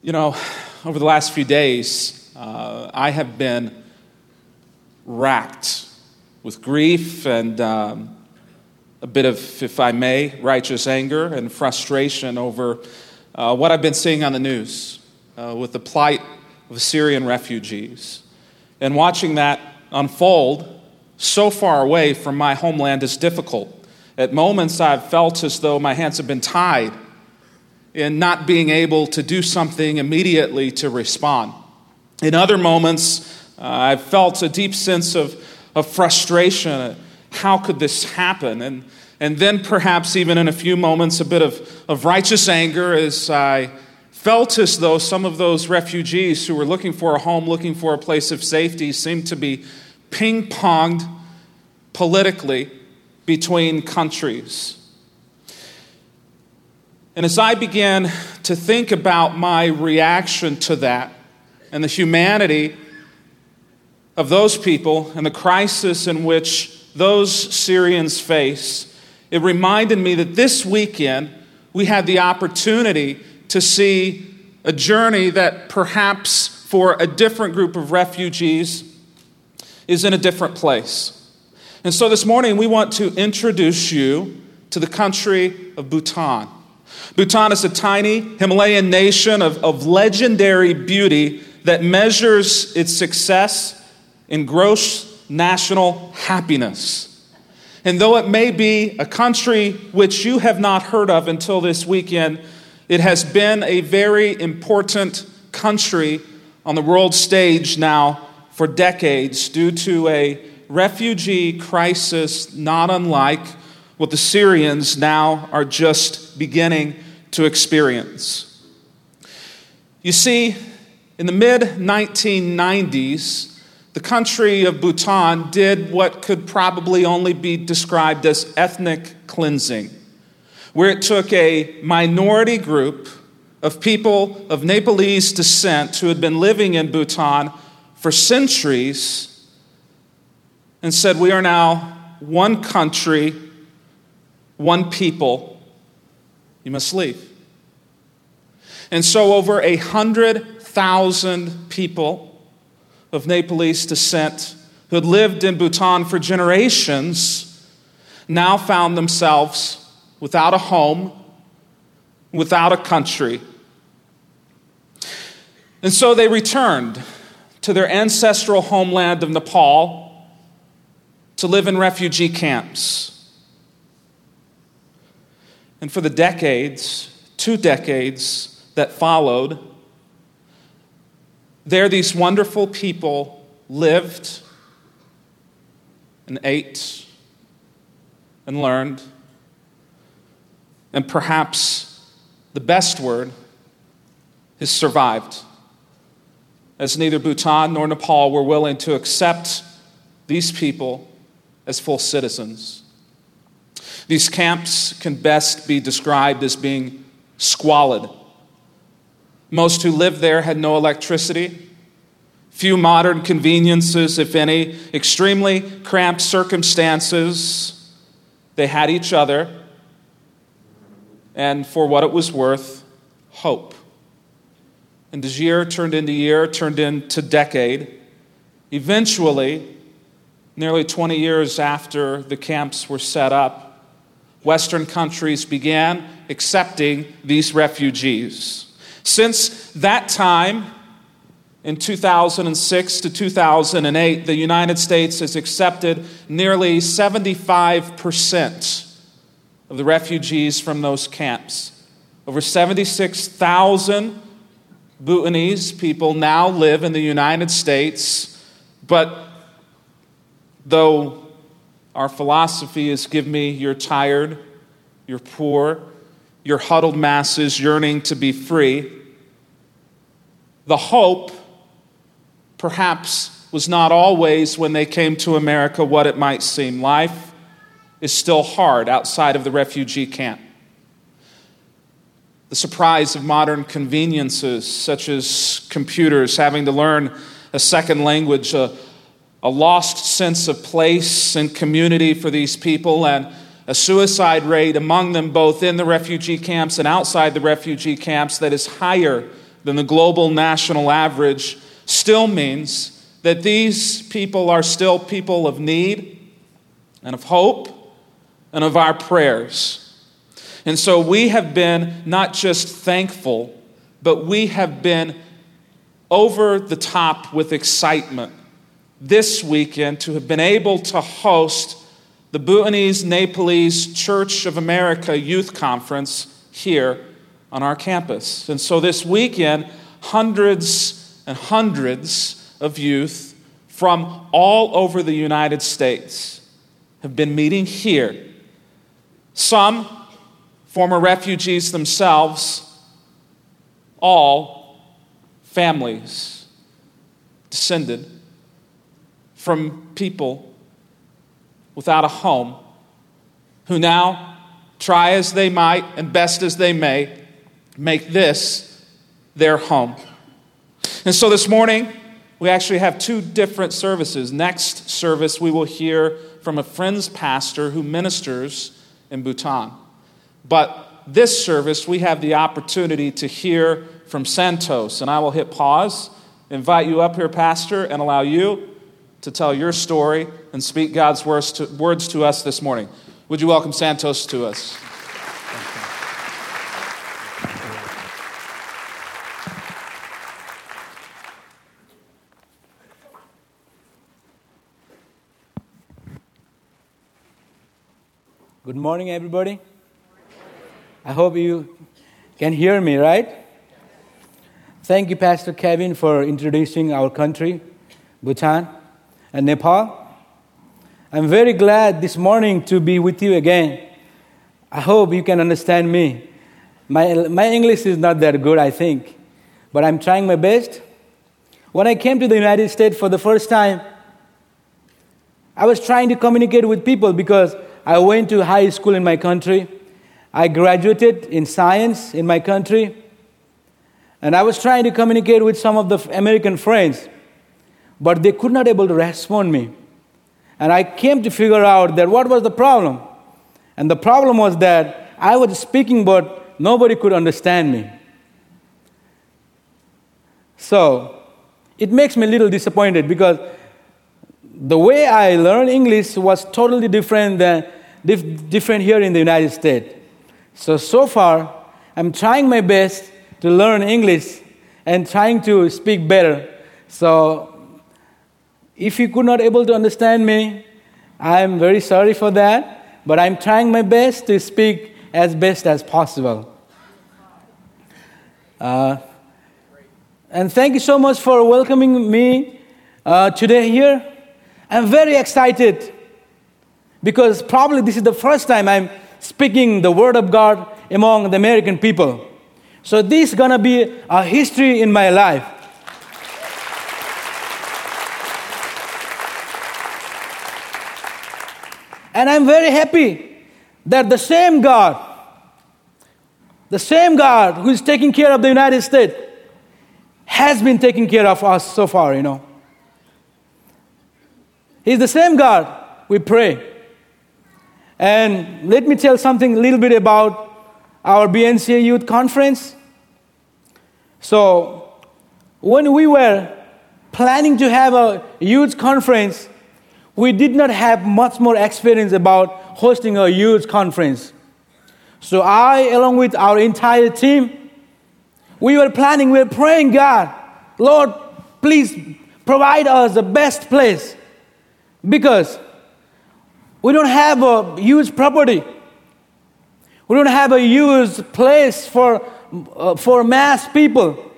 You know, over the last few days, uh, I have been racked with grief and um, a bit of, if I may, righteous anger and frustration over uh, what I've been seeing on the news uh, with the plight of Syrian refugees. And watching that unfold so far away from my homeland is difficult. At moments, I've felt as though my hands have been tied in not being able to do something immediately to respond. In other moments, uh, I've felt a deep sense of, of frustration. How could this happen? And, and then, perhaps, even in a few moments, a bit of, of righteous anger as I felt as though some of those refugees who were looking for a home, looking for a place of safety, seemed to be ping ponged politically between countries. And as I began to think about my reaction to that and the humanity of those people and the crisis in which those Syrians face, it reminded me that this weekend we had the opportunity to see a journey that perhaps for a different group of refugees is in a different place. And so this morning we want to introduce you to the country of Bhutan. Bhutan is a tiny Himalayan nation of, of legendary beauty that measures its success in gross national happiness. And though it may be a country which you have not heard of until this weekend, it has been a very important country on the world stage now for decades due to a refugee crisis not unlike what the Syrians now are just beginning to experience. You see, in the mid 1990s, the country of Bhutan did what could probably only be described as ethnic cleansing, where it took a minority group of people of Nepalese descent who had been living in Bhutan for centuries and said, We are now one country one people, you must leave. And so, over a hundred thousand people of Nepalese descent who had lived in Bhutan for generations now found themselves without a home, without a country. And so they returned to their ancestral homeland of Nepal to live in refugee camps. And for the decades, two decades that followed, there these wonderful people lived and ate and learned. And perhaps the best word is survived, as neither Bhutan nor Nepal were willing to accept these people as full citizens. These camps can best be described as being squalid. Most who lived there had no electricity, few modern conveniences, if any, extremely cramped circumstances. They had each other, and for what it was worth, hope. And as year turned into year, turned into decade, eventually, nearly 20 years after the camps were set up, Western countries began accepting these refugees. Since that time, in 2006 to 2008, the United States has accepted nearly 75% of the refugees from those camps. Over 76,000 Bhutanese people now live in the United States, but though our philosophy is give me your tired, your poor, your huddled masses yearning to be free. The hope, perhaps, was not always when they came to America what it might seem. Life is still hard outside of the refugee camp. The surprise of modern conveniences, such as computers, having to learn a second language, a lost sense of place and community for these people, and a suicide rate among them, both in the refugee camps and outside the refugee camps, that is higher than the global national average still means that these people are still people of need and of hope and of our prayers. And so we have been not just thankful, but we have been over the top with excitement this weekend to have been able to host the Bhutanese Nepalese Church of America Youth Conference here on our campus. And so this weekend, hundreds and hundreds of youth from all over the United States have been meeting here. Some former refugees themselves, all families descended from people without a home who now try as they might and best as they may make this their home. And so this morning, we actually have two different services. Next service, we will hear from a friend's pastor who ministers in Bhutan. But this service, we have the opportunity to hear from Santosh. And I will hit pause, invite you up here, Pastor, and allow you to tell your story and speak God's words to, words to us this morning. Would you welcome Santosh to us? Good morning, everybody. I hope you can hear me, right? Thank you, Pastor Kevin, for introducing our country, Bhutan and Nepal. I'm very glad this morning to be with you again. I hope you can understand me. My, my English is not that good, I think, but I'm trying my best. When I came to the United States for the first time, I was trying to communicate with people because I went to high school in my country. I graduated in science in my country. And I was trying to communicate with some of the American friends, but they could not able to respond me. And I came to figure out that what was the problem? And the problem was that I was speaking, but nobody could understand me. So it makes me a little disappointed because the way I learned English was totally different than dif- different here in the United States. So, so far, I'm trying my best to learn English and trying to speak better. So, if you could not able to understand me, I'm very sorry for that, but I'm trying my best to speak as best as possible. Uh, and thank you so much for welcoming me uh, today here. I'm very excited because probably this is the first time I'm speaking the Word of God among the American people. So this is going to be a history in my life. And I'm very happy that the same God, the same God who is taking care of the United States, has been taking care of us so far, you know. He's the same God we pray. And let me tell something a little bit about our BNCA Youth Conference. So, when we were planning to have a youth conference, we did not have much more experience about hosting a youth conference. So, I, along with our entire team, we were planning, we were praying, God, Lord, please provide us the best place. Because we don't have a used property. We don't have a used place for, uh, for mass people.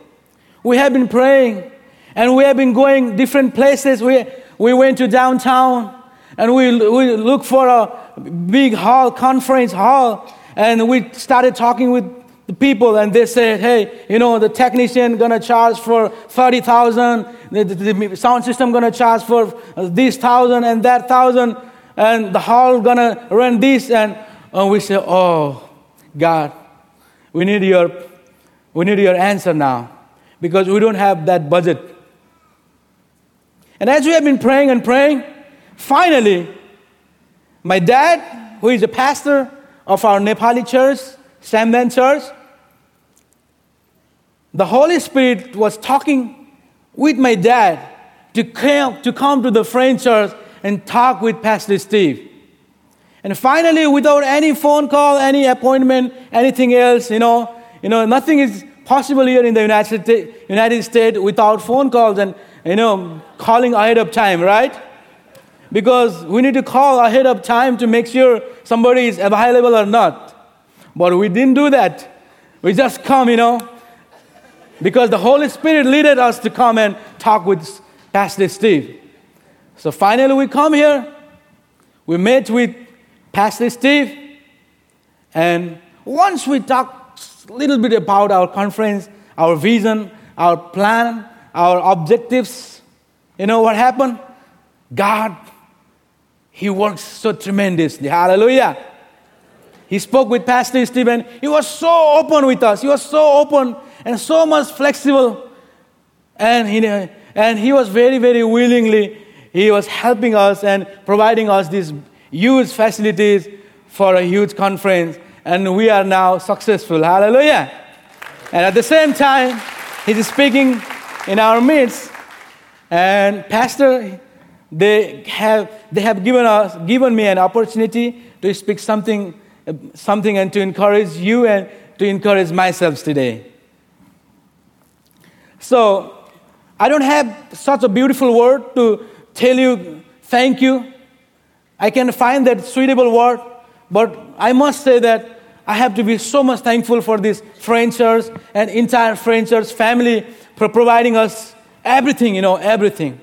We have been praying and we have been going different places. We, we went to downtown and we, we looked for a big hall, conference hall, and we started talking with the people and they said, hey, you know, the technician gonna charge for 30,000, the, the, the sound system gonna charge for this thousand and that thousand and the hall gonna rent this and uh, we say oh god we need your we need your answer now because we don't have that budget and as we have been praying and praying finally my dad who is a pastor of our nepali church samdan church the Holy Spirit was talking with my dad to come to, come to the French church and talk with Pastor Steve. And finally, without any phone call, any appointment, anything else, you know, you know, nothing is possible here in the United, United States without phone calls and, you know, calling ahead of time, right? Because we need to call ahead of time to make sure somebody is available or not. But we didn't do that. We just come, you know, because the Holy Spirit led us to come and talk with Pastor Steve. So finally, we come here. We met with Pastor Steve, and once we talk a little bit about our conference, our vision, our plan, our objectives, you know what happened? God, He works so tremendously. Hallelujah. He spoke with Pastor Stephen. He was so open with us. He was so open and so much flexible. And he, and he was very, very willingly, he was helping us and providing us these huge facilities for a huge conference, and we are now successful. Hallelujah. And at the same time, he's speaking in our midst, and Pastor, they have, they have given, us, given me an opportunity to speak something, something and to encourage you and to encourage myself today. So, I don't have such a beautiful word to tell you thank you I can find that suitable word, but I must say that I have to be so much thankful for this French church and entire French church family for providing us everything, you know, everything.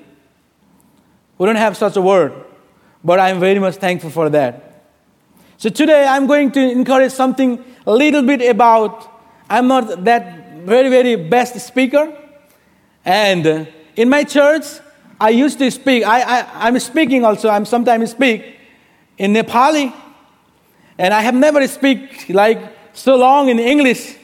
We don't have such a word, but I'm very much thankful for that. So today I'm going to encourage something a little bit about, I'm not that very, very best speaker. And in my church, I used to speak. I, I, I'm speaking also. I'm sometimes speak in Nepali. And I have never speak like so long in English.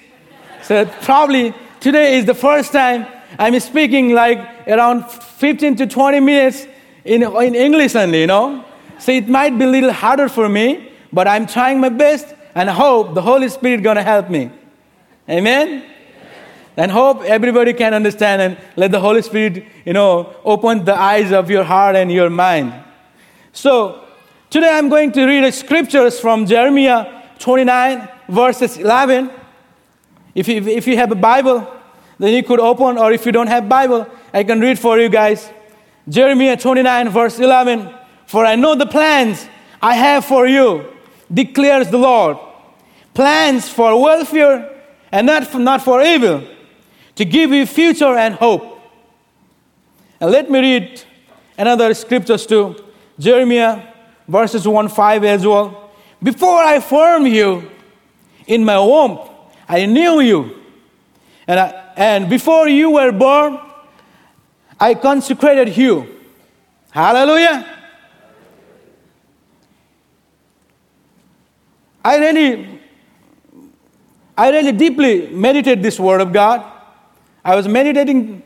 So probably today is the first time I'm speaking like around 15 to 20 minutes in, in English only, you know. So it might be a little harder for me, but I'm trying my best and hope the Holy Spirit gonna help me. Amen? and hope everybody can understand and let the Holy Spirit, you know, open the eyes of your heart and your mind. So, today I'm going to read scriptures from Jeremiah 29, verses 11. If you, if you have a Bible, then you could open, or if you don't have Bible, I can read for you guys. Jeremiah 29, verse 11. For I know the plans I have for you, declares the Lord. Plans for welfare and not for, not for evil to give you future and hope. And let me read another scriptures too. Jeremiah verses 1 5 as well. Before I formed you in my womb, I knew you. And, I, and before you were born, I consecrated you. Hallelujah. I really, I really deeply meditate this word of God. I was meditating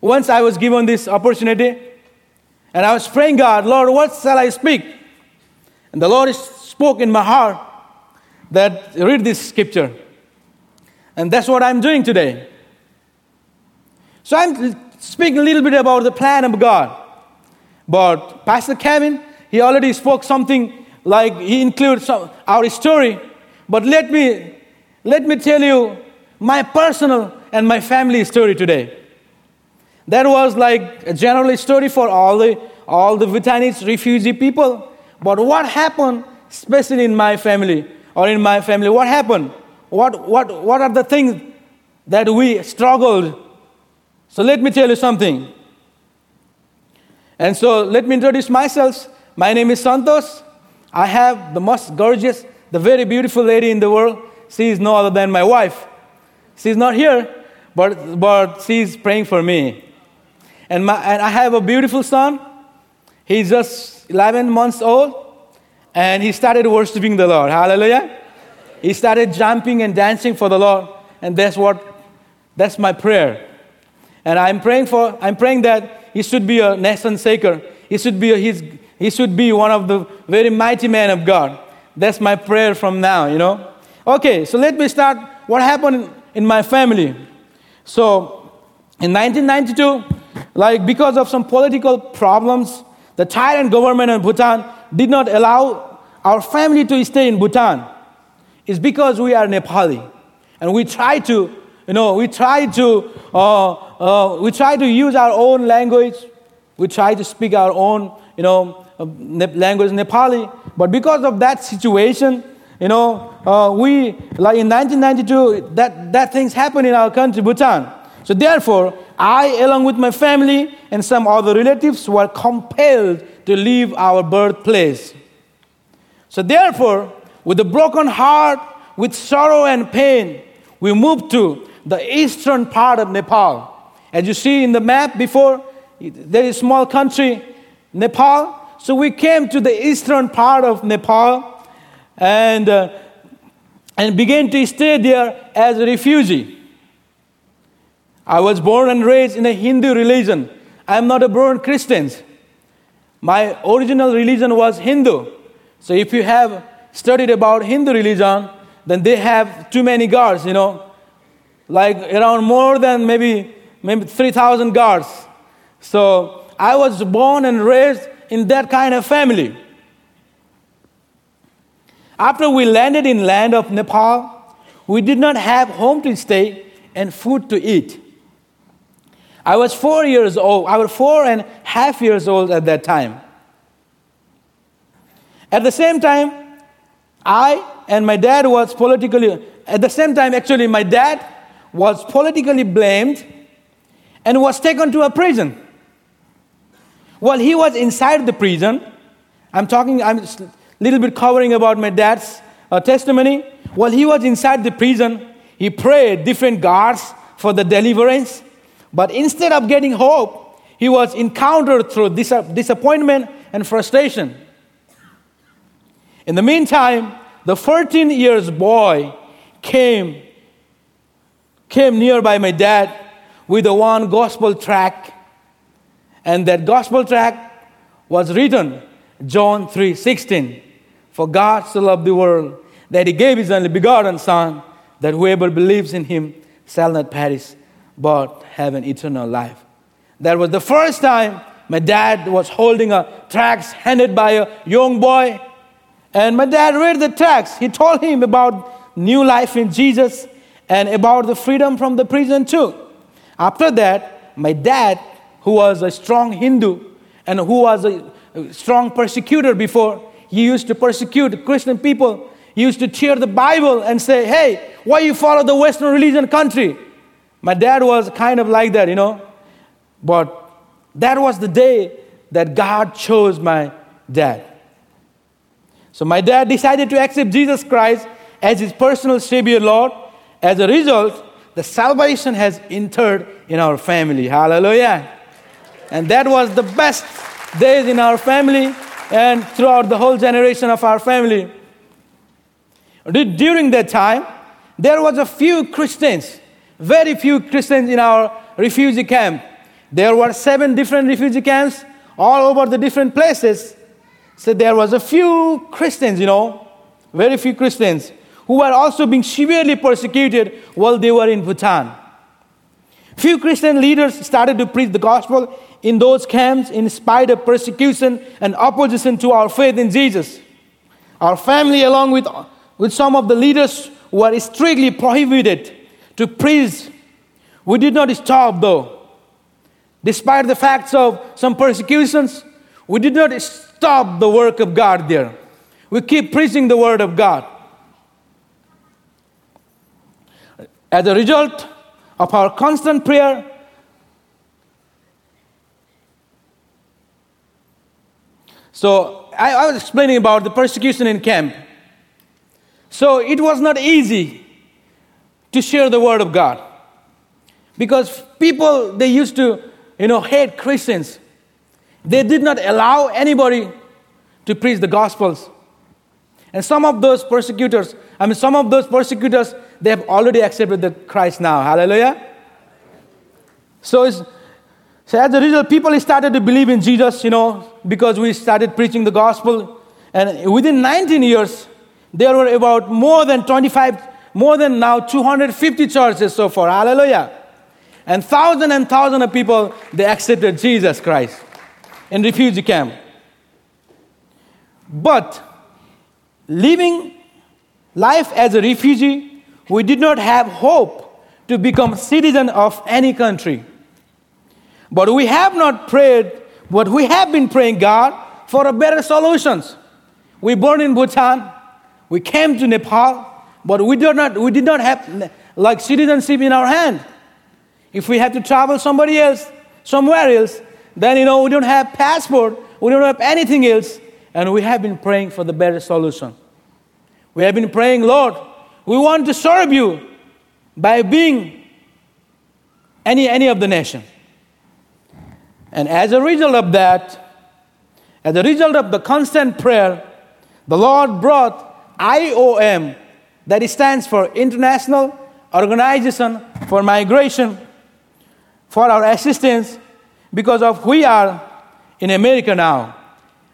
once I was given this opportunity, and I was praying, God, Lord, what shall I speak? And the Lord spoke in my heart that read this scripture. And that's what I'm doing today. So I'm speaking a little bit about the plan of God. But Pastor Kevin, he already spoke something like he included some, our story. But let me let me tell you my personal and my family story today. That was like a general story for all the, all the Bhutanese refugee people. But what happened, especially in my family or in my family, what happened? What, what, what are the things that we struggled? So let me tell you something. And so let me introduce myself. My name is Santosh. I have the most gorgeous, the very beautiful lady in the world. She is no other than my wife. She's not here, but, but she's praying for me. And, my, and I have a beautiful son. He's just 11 months old, and he started worshiping the Lord. Hallelujah. He started jumping and dancing for the Lord, and that's what that's my prayer. And I'm praying for I'm praying that he should be a nation shaker. He should be a, he's, he should be one of the very mighty men of God. That's my prayer from now, you know. Okay, so let me start what happened in my family. So in 1992, like because of some political problems, the tyrant government in Bhutan did not allow our family to stay in Bhutan. It's because we are Nepali. And we try to, you know, we try to, uh, uh, we try to use our own language. We try to speak our own, you know, uh, language, Nepali. But because of that situation, you know, uh, we, like in 1992, that, that things happened in our country, Bhutan. So therefore, I, along with my family and some other relatives, were compelled to leave our birthplace. So therefore, with a broken heart, with sorrow and pain, we moved to the eastern part of Nepal. As you see in the map before, there is a small country, Nepal. So we came to the eastern part of Nepal and, uh, and began to stay there as a refugee. I was born and raised in a Hindu religion. I am not a born Christian. My original religion was Hindu. So if you have studied about Hindu religion, then they have too many gods, you know, like around more than maybe maybe 3,000 gods. So I was born and raised in that kind of family. After we landed in land of Nepal, we did not have home to stay and food to eat. I was four years old. I was four and a half years old at that time. At the same time, I and my dad was politically, at the same time, actually, my dad was politically blamed and was taken to a prison. While he was inside the prison, I'm talking, I'm a little bit covering about my dad's uh, testimony. While he was inside the prison, he prayed different gods for the deliverance. But instead of getting hope, he was encountered through dis- disappointment and frustration. In the meantime, the 14 years boy came came nearby my dad with a one gospel tract and that gospel tract was written John 3:16 for God so loved the world that he gave his only begotten son that whoever believes in him shall not perish but have an eternal life. That was the first time my dad was holding a tract handed by a young boy. And my dad read the text. He told him about new life in Jesus and about the freedom from the prison too. After that, my dad, who was a strong Hindu and who was a strong persecutor before, he used to persecute Christian people. He used to tear the Bible and say, Hey, why you follow the Western religion country? My dad was kind of like that, you know. But that was the day that God chose my dad. So my dad decided to accept Jesus Christ as his personal Savior Lord. As a result, the salvation has entered in our family. Hallelujah. And that was the best days in our family and throughout the whole generation of our family. During that time, there was a few Christians very few Christians in our refugee camp. There were seven different refugee camps all over the different places. So there was a few Christians, you know, very few Christians who were also being severely persecuted while they were in Bhutan. Few Christian leaders started to preach the gospel in those camps in spite of persecution and opposition to our faith in Jesus. Our family, along with, with some of the leaders, were strictly prohibited to preach. We did not stop though. Despite the facts of some persecutions, we did not stop the work of God there. We keep preaching the word of God. As a result of our constant prayer, so I, I was explaining about the persecution in camp. So it was not easy to share the word of God. Because people, they used to, you know, hate Christians. They did not allow anybody to preach the gospels. And some of those persecutors, I mean, some of those persecutors, they have already accepted the Christ now. Hallelujah. So, it's, so as a result, people started to believe in Jesus, you know, because we started preaching the gospel. And within 19 years, there were about more than 25 more than now 250 churches so far. Hallelujah. And thousand and thousand of people, they accepted Jesus Christ in refugee camp. But living life as a refugee, we did not have hope to become citizen of any country. But we have not prayed, but we have been praying God for a better solutions. We born in Bhutan, we came to Nepal, but we did not, we did not have like citizenship in our hand. If we have to travel somebody else, somewhere else, then you know we don't have passport, we don't have anything else, and we have been praying for the better solution. We have been praying, Lord, we want to serve you by being any, any of the nation. And as a result of that, as a result of the constant prayer, the Lord brought IOM, that stands for International Organization for Migration, for our assistance because of we are in America now.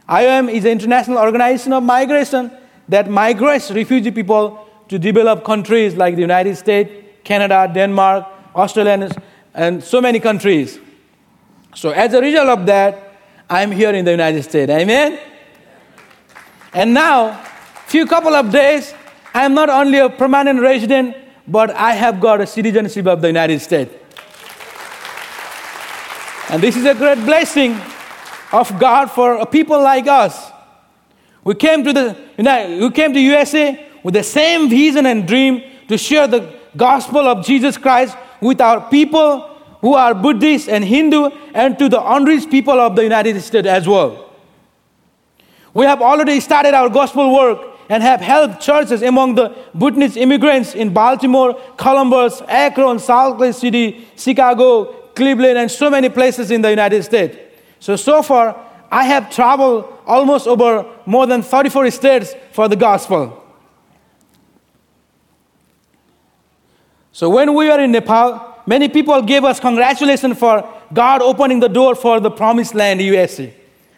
IOM is an international organization of migration that migrates refugee people to developed countries like the United States, Canada, Denmark, Australia, and so many countries. So, as a result of that, I'm here in the United States. Amen? And now, few couple of days, I'm not only a permanent resident, but I have got a citizenship of the United States. And this is a great blessing of God for people like us. We came to the we came to USA with the same vision and dream to share the gospel of Jesus Christ with our people who are Buddhist and Hindu and to the unreached people of the United States as well. We have already started our gospel work and have helped churches among the Buddhist immigrants in Baltimore, Columbus, Akron, Salt Lake City, Chicago, Cleveland, and so many places in the United States. So, so far, I have traveled almost over more than 34 states for the gospel. So when we were in Nepal, many people gave us congratulations for God opening the door for the promised land, USA.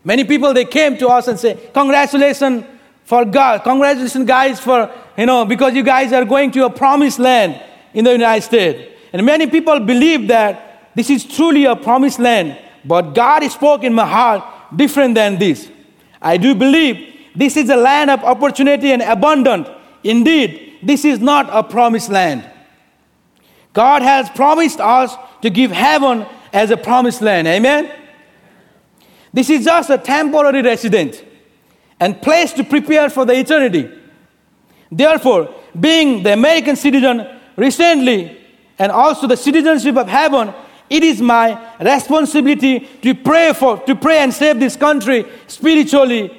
Many people they came to us and say, "Congratulations for God, congratulations guys for you know because you guys are going to a promised land in the United States." And many people believe that this is truly a promised land, but God spoke in my heart different than this. I do believe this is a land of opportunity and abundance. Indeed, this is not a promised land. God has promised us to give heaven as a promised land. Amen? This is just a temporary residence and place to prepare for the eternity. Therefore, being the American citizen recently and also the citizenship of heaven, it is my responsibility to pray for, to pray and save this country spiritually.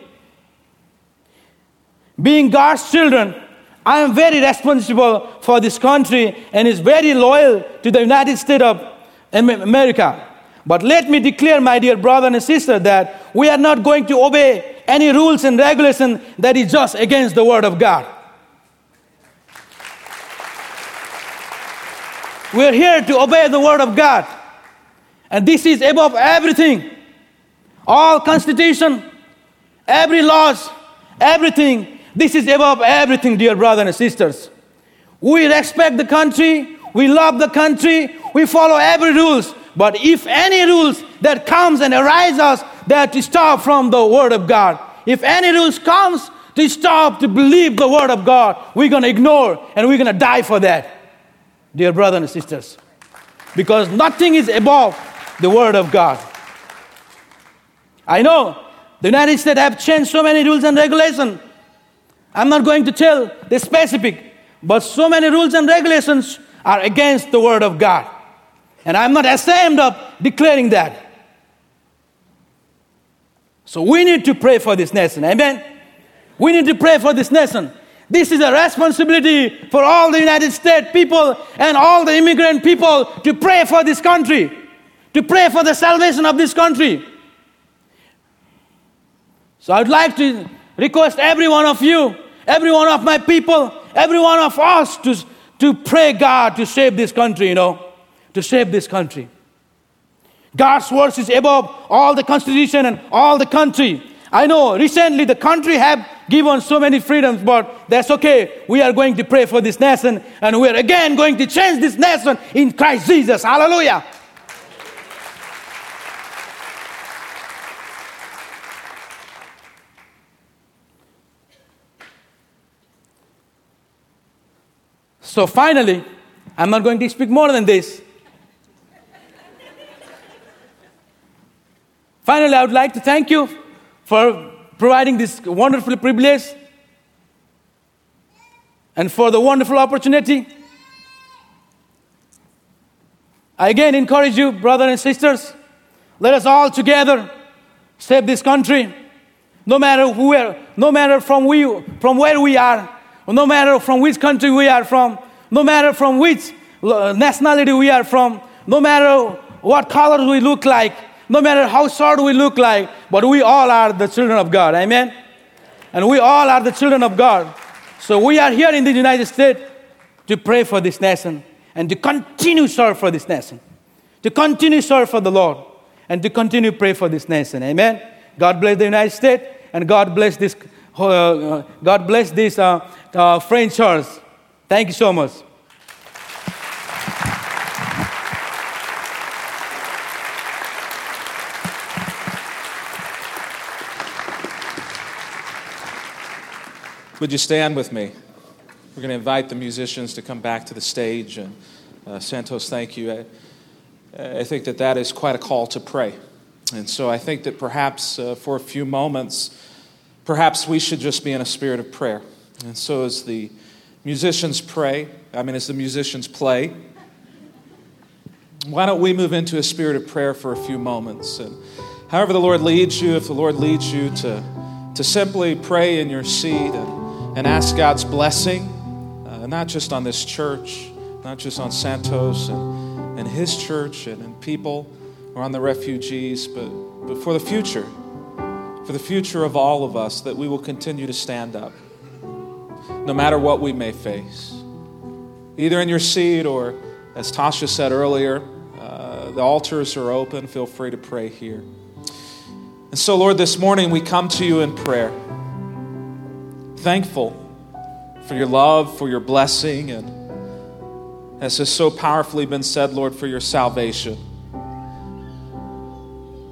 Being God's children, I am very responsible for this country and is very loyal to the United States of America. But let me declare, my dear brother and sister, that we are not going to obey any rules and regulations that is just against the Word of God. We're here to obey the Word of God. And this is above everything. All constitution, every laws, everything this is above everything, dear brothers and sisters. We respect the country, we love the country, we follow every rules. But if any rules that comes and arises that to stop from the word of God, if any rules comes to stop to believe the word of God, we're gonna ignore and we're gonna die for that, dear brothers and sisters. Because nothing is above the word of God. I know the United States have changed so many rules and regulations. I'm not going to tell the specific, but so many rules and regulations are against the Word of God. And I'm not ashamed of declaring that. So we need to pray for this nation. Amen? We need to pray for this nation. This is a responsibility for all the United States people and all the immigrant people to pray for this country, to pray for the salvation of this country. So I'd like to request every one of you, every one of my people, every one of us to, to pray God to save this country, you know, to save this country. God's words is above all the constitution and all the country. I know recently the country have given so many freedoms, but that's okay. We are going to pray for this nation, and we are again going to change this nation in Christ Jesus. Hallelujah. So finally, I'm not going to speak more than this. Finally, I would like to thank you for providing this wonderful privilege and for the wonderful opportunity. I again encourage you, brothers and sisters, let us all together save this country. No matter where, no matter from, we, from where we are, no matter from which country we are from, no matter from which uh, nationality we are from, no matter what color we look like, no matter how short we look like, but we all are the children of God. Amen? And we all are the children of God. So we are here in the United States to pray for this nation and to continue serve for this nation, to continue serve for the Lord, and to continue pray for this nation. Amen. God bless the United States and God bless this. Uh, uh God bless this uh, uh, French church. Thank you so much. Would you stand with me? We're going to invite the musicians to come back to the stage. And uh, Santosh, thank you. I, I, think that that is quite a call to pray. And so I think that perhaps uh, for a few moments, perhaps we should just be in a spirit of prayer. And so as the musicians pray, I mean, as the musicians play, why don't we move into a spirit of prayer for a few moments? And however the Lord leads you, if the Lord leads you to, to simply pray in your seat and and ask God's blessing, uh, not just on this church, not just on Santosh and, and his church and, and people or on the refugees, but, but for the future, for the future of all of us, that we will continue to stand up, no matter what we may face. Either in your seat or, as Tasha said earlier, uh, the altars are open. Feel free to pray here. And so, Lord, this morning we come to you in prayer thankful for your love, for your blessing, and as has so powerfully been said, Lord, for your salvation.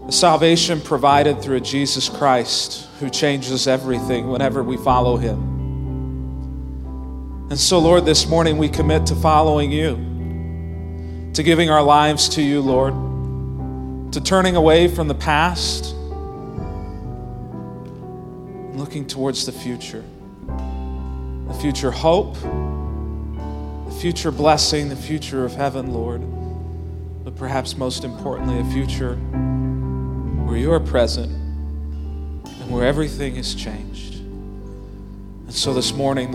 The salvation provided through Jesus Christ, who changes everything whenever we follow him. And so, Lord, this morning we commit to following you, to giving our lives to you, Lord, to turning away from the past, looking towards the future the future hope, the future blessing, the future of heaven, Lord. But perhaps most importantly, a future where you are present and where everything is changed. And so this morning,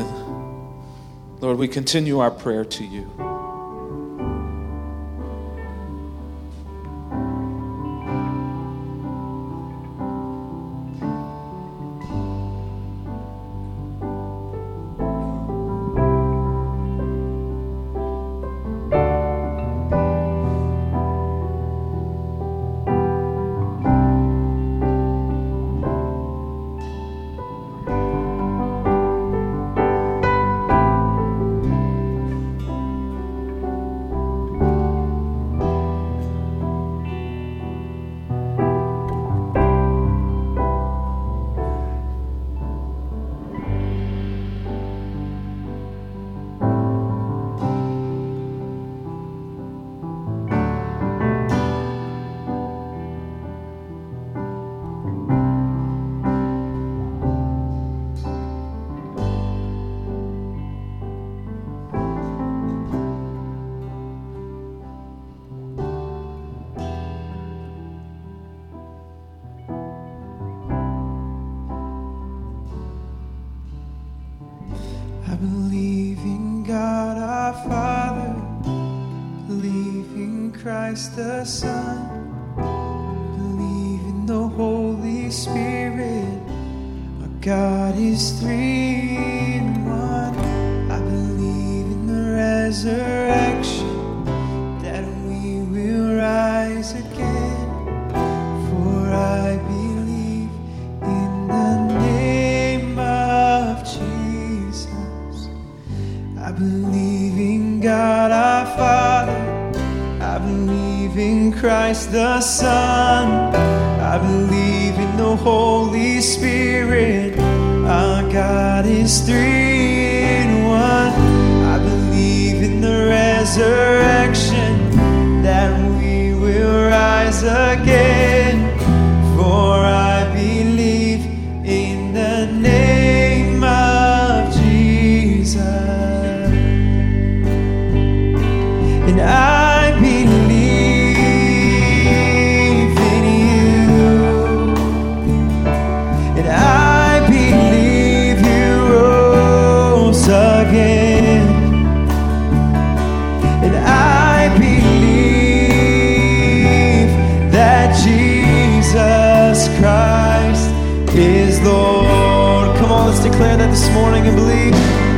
Lord, we continue our prayer to you. Christ the Son. Believe in the Holy Spirit. Our God is three in one. I believe in the resurrection in Christ the Son. I believe in the Holy Spirit. Our God is three in one. I believe in the resurrection that we will rise again. Again. And I believe that Jesus Christ is Lord. Come on, let's declare that this morning and believe.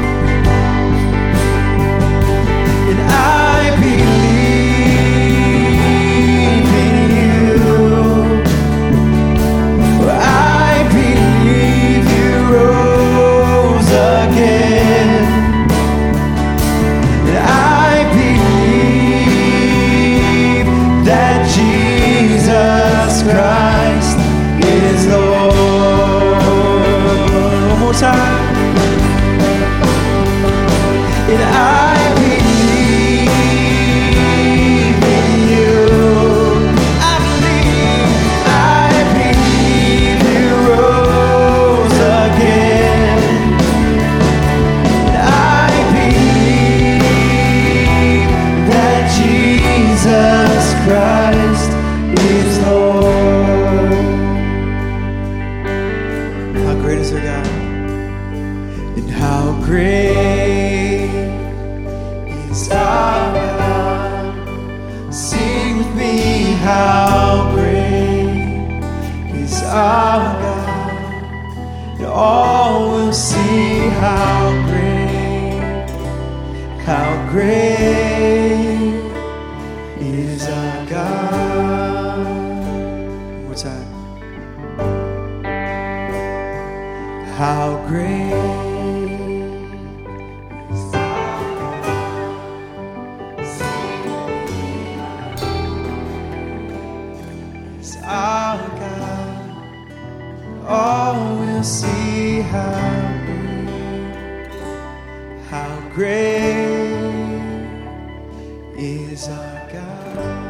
Is our God.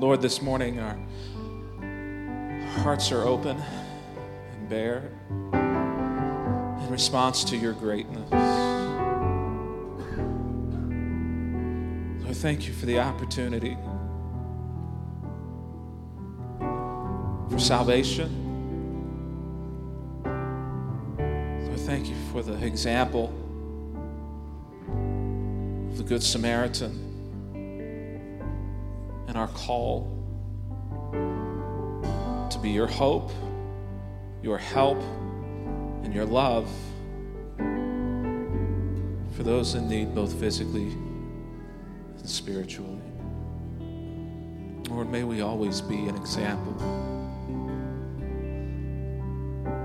Lord, this morning our hearts are open and bare in response to your greatness. Lord, thank you for the opportunity for salvation. Lord, thank you for the example Good Samaritan and our call to be your hope, your help, and your love for those in need, both physically and spiritually. Lord, may we always be an example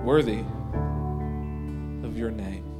worthy of your name.